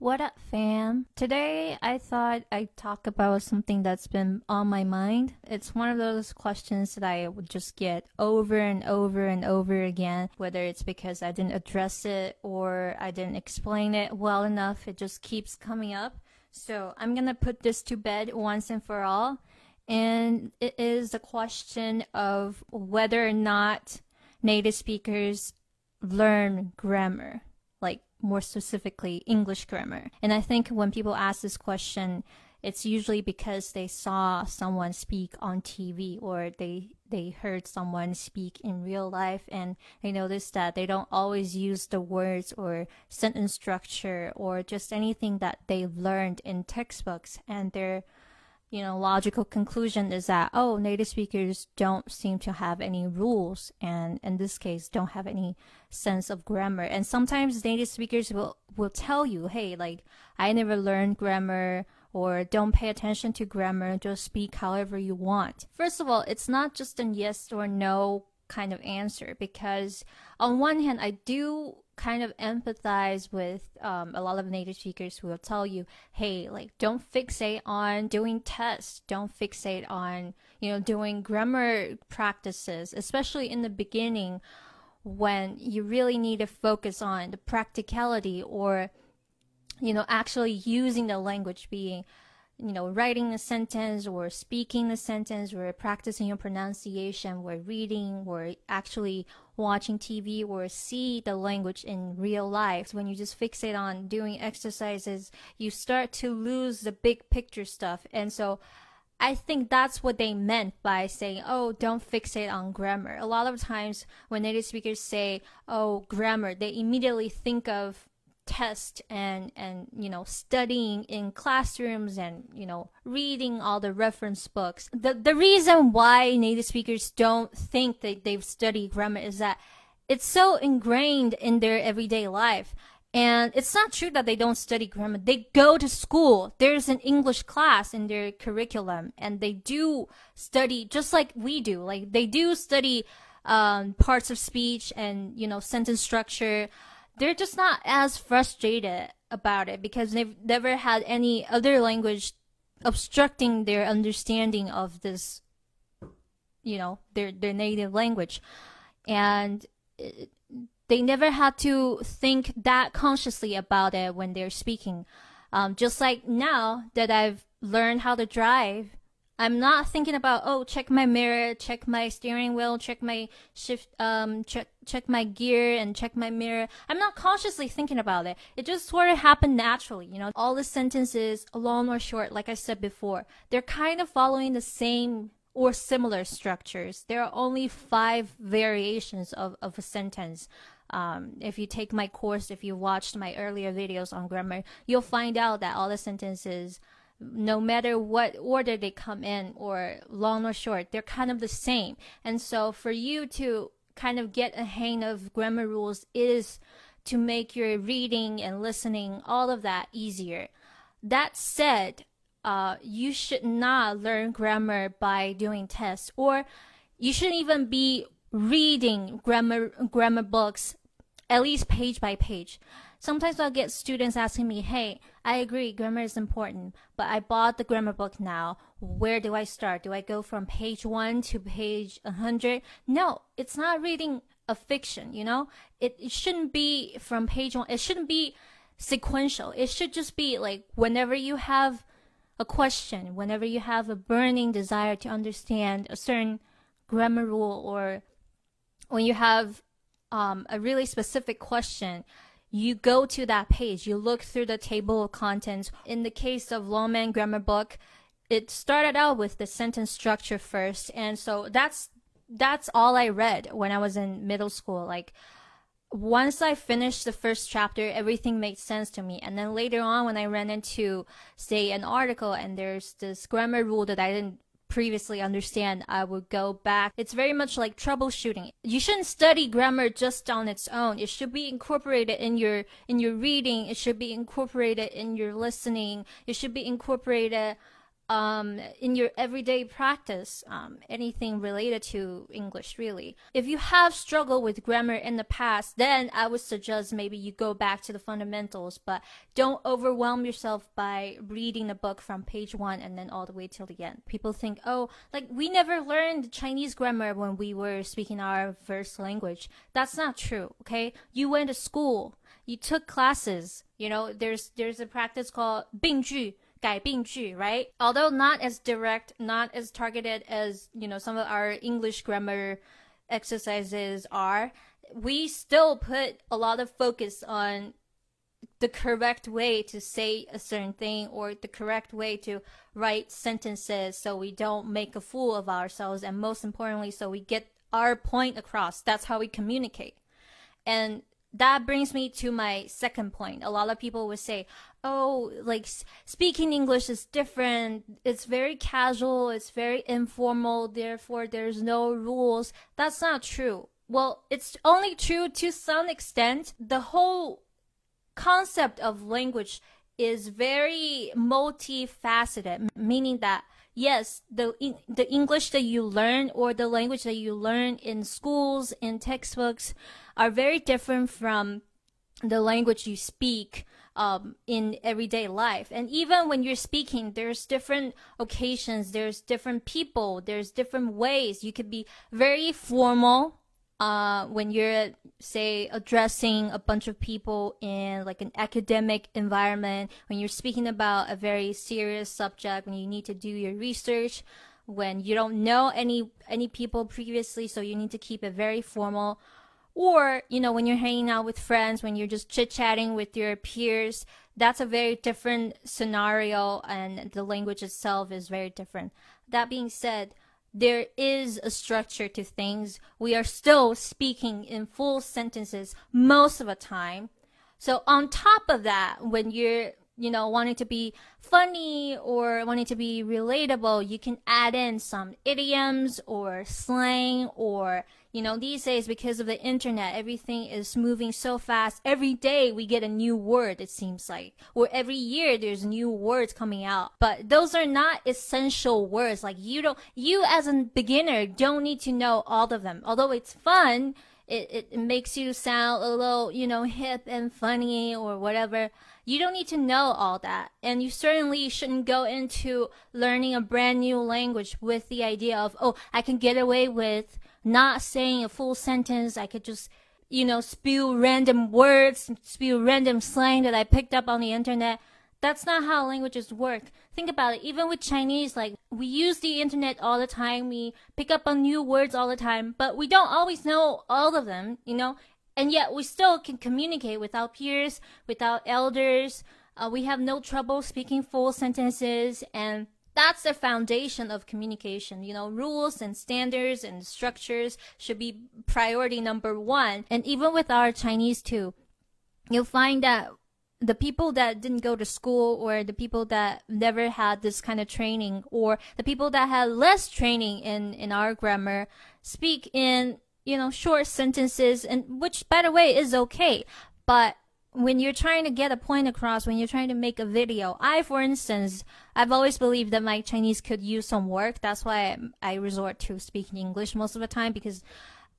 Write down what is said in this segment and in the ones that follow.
What up, fam? Today I thought I'd talk about something that's been on my mind. It's one of those questions that I would just get over and over and over again, whether it's because I didn't address it or I didn't explain it well enough. It just keeps coming up. So I'm gonna put this to bed once and for all. And it is the question of whether or not native speakers learn grammar more specifically English grammar. And I think when people ask this question, it's usually because they saw someone speak on TV or they they heard someone speak in real life and they noticed that they don't always use the words or sentence structure or just anything that they learned in textbooks and they're you know, logical conclusion is that, oh, native speakers don't seem to have any rules and in this case don't have any sense of grammar. And sometimes native speakers will, will tell you, hey, like, I never learned grammar or don't pay attention to grammar, just speak however you want. First of all, it's not just a yes or no kind of answer because on one hand, I do kind of empathize with um, a lot of native speakers who will tell you, hey, like don't fixate on doing tests, don't fixate on you know doing grammar practices, especially in the beginning when you really need to focus on the practicality or you know actually using the language being you know, writing a sentence or speaking the sentence or practicing your pronunciation or reading or actually watching TV or see the language in real life. When you just fixate on doing exercises, you start to lose the big picture stuff. And so I think that's what they meant by saying, oh, don't fixate on grammar. A lot of times when native speakers say, oh, grammar, they immediately think of test and and you know studying in classrooms and you know reading all the reference books. The the reason why native speakers don't think that they've studied grammar is that it's so ingrained in their everyday life. And it's not true that they don't study grammar. They go to school. There's an english class in their curriculum and they do study just like we do. Like they do study um, parts of speech and you know sentence structure they're just not as frustrated about it because they've never had any other language obstructing their understanding of this you know their their native language. And they never had to think that consciously about it when they're speaking. Um, just like now that i've learned how to drive I'm not thinking about oh check my mirror, check my steering wheel, check my shift um check check my gear and check my mirror. I'm not consciously thinking about it. It just sort of happened naturally, you know. All the sentences, long or short, like I said before, they're kind of following the same or similar structures. There are only five variations of, of a sentence. Um, if you take my course, if you watched my earlier videos on grammar, you'll find out that all the sentences no matter what order they come in or long or short they're kind of the same. And so for you to kind of get a hang of grammar rules is to make your reading and listening all of that easier. That said uh, you should not learn grammar by doing tests or you shouldn't even be reading grammar grammar books at least page by page sometimes I'll get students asking me, hey, I agree, grammar is important, but I bought the grammar book now. Where do I start? Do I go from page one to page 100? No, it's not reading a fiction, you know? It, it shouldn't be from page one, it shouldn't be sequential. It should just be like whenever you have a question, whenever you have a burning desire to understand a certain grammar rule, or when you have um, a really specific question, you go to that page, you look through the table of contents. In the case of Longman Grammar Book, it started out with the sentence structure first, and so that's that's all I read when I was in middle school. Like once I finished the first chapter, everything made sense to me. And then later on, when I ran into, say, an article and there's this grammar rule that I didn't previously understand, I would go back. It's very much like troubleshooting. You shouldn't study grammar just on its own. It should be incorporated in your in your reading. It should be incorporated in your listening. It should be incorporated um, in your everyday practice, um, anything related to English, really. If you have struggled with grammar in the past, then I would suggest maybe you go back to the fundamentals, but don't overwhelm yourself by reading a book from page one and then all the way till the end. People think, oh, like we never learned Chinese grammar when we were speaking our first language. That's not true, okay? You went to school, you took classes, you know, there's, there's a practice called 病句 right? Although not as direct, not as targeted as, you know, some of our English grammar exercises are, we still put a lot of focus on the correct way to say a certain thing or the correct way to write sentences so we don't make a fool of ourselves and most importantly so we get our point across that's how we communicate and that brings me to my second point. A lot of people would say, oh, like speaking English is different. It's very casual. It's very informal. Therefore, there's no rules. That's not true. Well, it's only true to some extent. The whole concept of language is very multifaceted, meaning that yes, the the English that you learn or the language that you learn in schools in textbooks are very different from the language you speak um, in everyday life. And even when you're speaking, there's different occasions, there's different people, there's different ways. You could be very formal uh, when you're say addressing a bunch of people in like an academic environment when you're speaking about a very serious subject when you need to do your research when you don't know any any people previously so you need to keep it very formal. Or you know when you're hanging out with friends when you're just chit-chatting with your peers that's a very different scenario and the language itself is very different. That being said there is a structure to things. We are still speaking in full sentences most of the time. So on top of that, when you're you know, wanting to be funny or wanting to be relatable, you can add in some idioms or slang or, you know, these days because of the internet, everything is moving so fast. Every day we get a new word, it seems like. Or every year there's new words coming out. But those are not essential words. Like you don't, you as a beginner don't need to know all of them. Although it's fun, it, it makes you sound a little, you know, hip and funny or whatever. You don't need to know all that. And you certainly shouldn't go into learning a brand new language with the idea of, oh, I can get away with not saying a full sentence. I could just, you know, spew random words, spew random slang that I picked up on the internet. That's not how languages work. Think about it. Even with Chinese, like, we use the internet all the time. We pick up on new words all the time, but we don't always know all of them, you know? And yet we still can communicate with our peers, with our elders. Uh, we have no trouble speaking full sentences and that's the foundation of communication. You know, rules and standards and structures should be priority number one. And even with our Chinese too, you'll find that the people that didn't go to school or the people that never had this kind of training or the people that had less training in, in our grammar speak in, you know, short sentences and which by the way is okay. But when you're trying to get a point across, when you're trying to make a video, I, for instance, I've always believed that my Chinese could use some work. That's why I, resort to speaking English most of the time because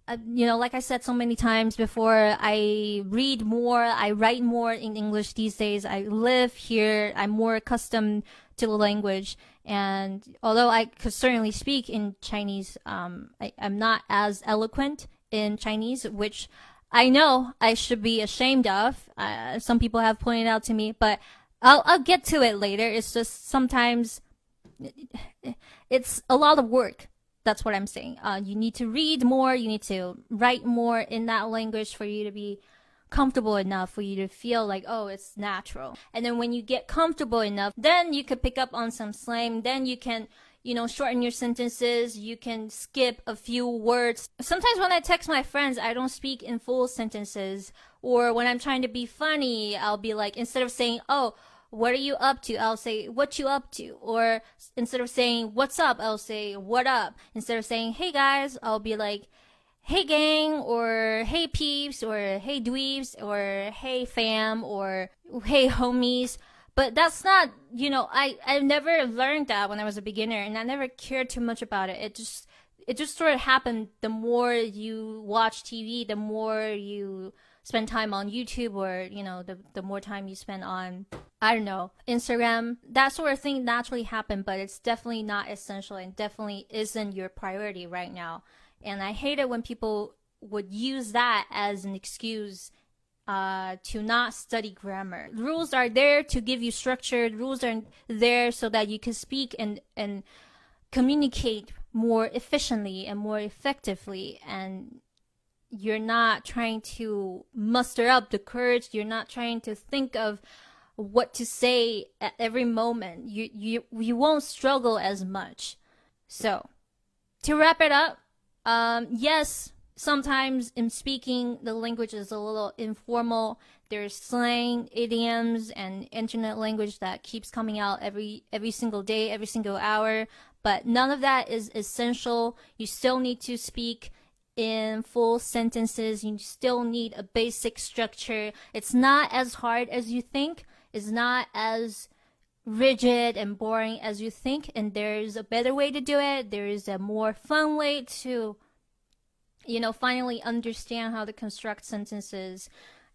uh, you know, like I said so many times before, I read more, I write more in English these days. I live here. I'm more accustomed to the language. And although I could certainly speak in Chinese, um, I, I'm not as eloquent in Chinese, which I know I should be ashamed of. Uh, some people have pointed out to me, but I'll, I'll get to it later. It's just sometimes it's a lot of work that's what I'm saying. Uh, you need to read more. You need to write more in that language for you to be comfortable enough for you to feel like, oh, it's natural. And then when you get comfortable enough, then you could pick up on some slang. Then you can, you know, shorten your sentences. You can skip a few words. Sometimes when I text my friends, I don't speak in full sentences. Or when I'm trying to be funny, I'll be like, instead of saying, oh, what are you up to? I'll say, what you up to? Or instead of saying, what's up? I'll say, what up? Instead of saying, hey guys, I'll be like, hey gang, or hey peeps, or hey dweebs, or hey fam, or hey homies. But that's not, you know, I I never learned that when I was a beginner, and I never cared too much about it. It just it just sort of happened. The more you watch TV, the more you spend time on YouTube or, you know, the, the more time you spend on, I don't know, Instagram, that sort of thing naturally happened, but it's definitely not essential and definitely isn't your priority right now. And I hate it when people would use that as an excuse uh, to not study grammar. Rules are there to give you structure. Rules are there so that you can speak and, and communicate more efficiently and more effectively. And you're not trying to muster up the courage. You're not trying to think of what to say at every moment. You you you won't struggle as much. So, to wrap it up, um, yes, sometimes in speaking the language is a little informal. There's slang, idioms, and internet language that keeps coming out every every single day, every single hour. But none of that is essential. You still need to speak in full sentences. You still need a basic structure. It's not as hard as you think. It's not as rigid and boring as you think. And there's a better way to do it. There is a more fun way to, you know, finally understand how to construct sentences.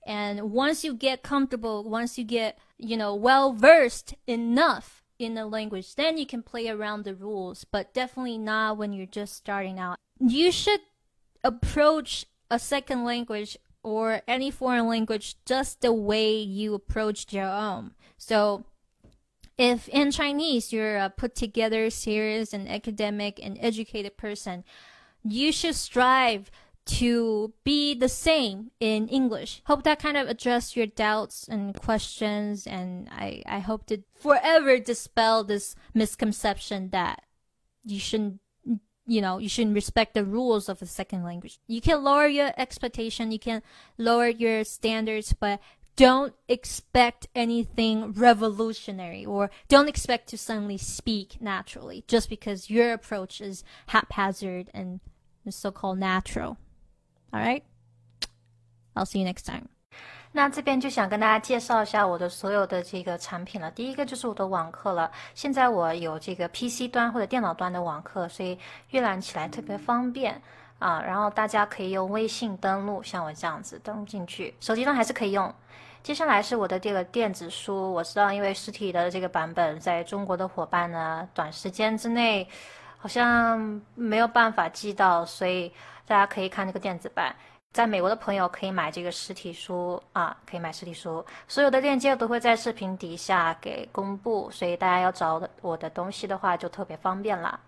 And once you get comfortable, once you get, you know, well versed enough in the language, then you can play around the rules, but definitely not when you're just starting out. You should approach a second language or any foreign language just the way you approached your own. So, if in Chinese you're a put together, serious, and academic and educated person, you should strive to be the same in English. Hope that kind of addressed your doubts and questions, and I, I hope to forever dispel this misconception that you shouldn't you know you shouldn't respect the rules of a second language you can lower your expectation you can lower your standards but don't expect anything revolutionary or don't expect to suddenly speak naturally just because your approach is haphazard and so-called natural all right i'll see you next time 那这边就想跟大家介绍一下我的所有的这个产品了。第一个就是我的网课了，现在我有这个 PC 端或者电脑端的网课，所以阅览起来特别方便啊。然后大家可以用微信登录，像我这样子登录进去，手机端还是可以用。接下来是我的这个电子书，我知道因为实体的这个版本在中国的伙伴呢，短时间之内好像没有办法寄到，所以大家可以看这个电子版。在美国的朋友可以买这个实体书啊，可以买实体书，所有的链接都会在视频底下给公布，所以大家要找我的东西的话就特别方便了。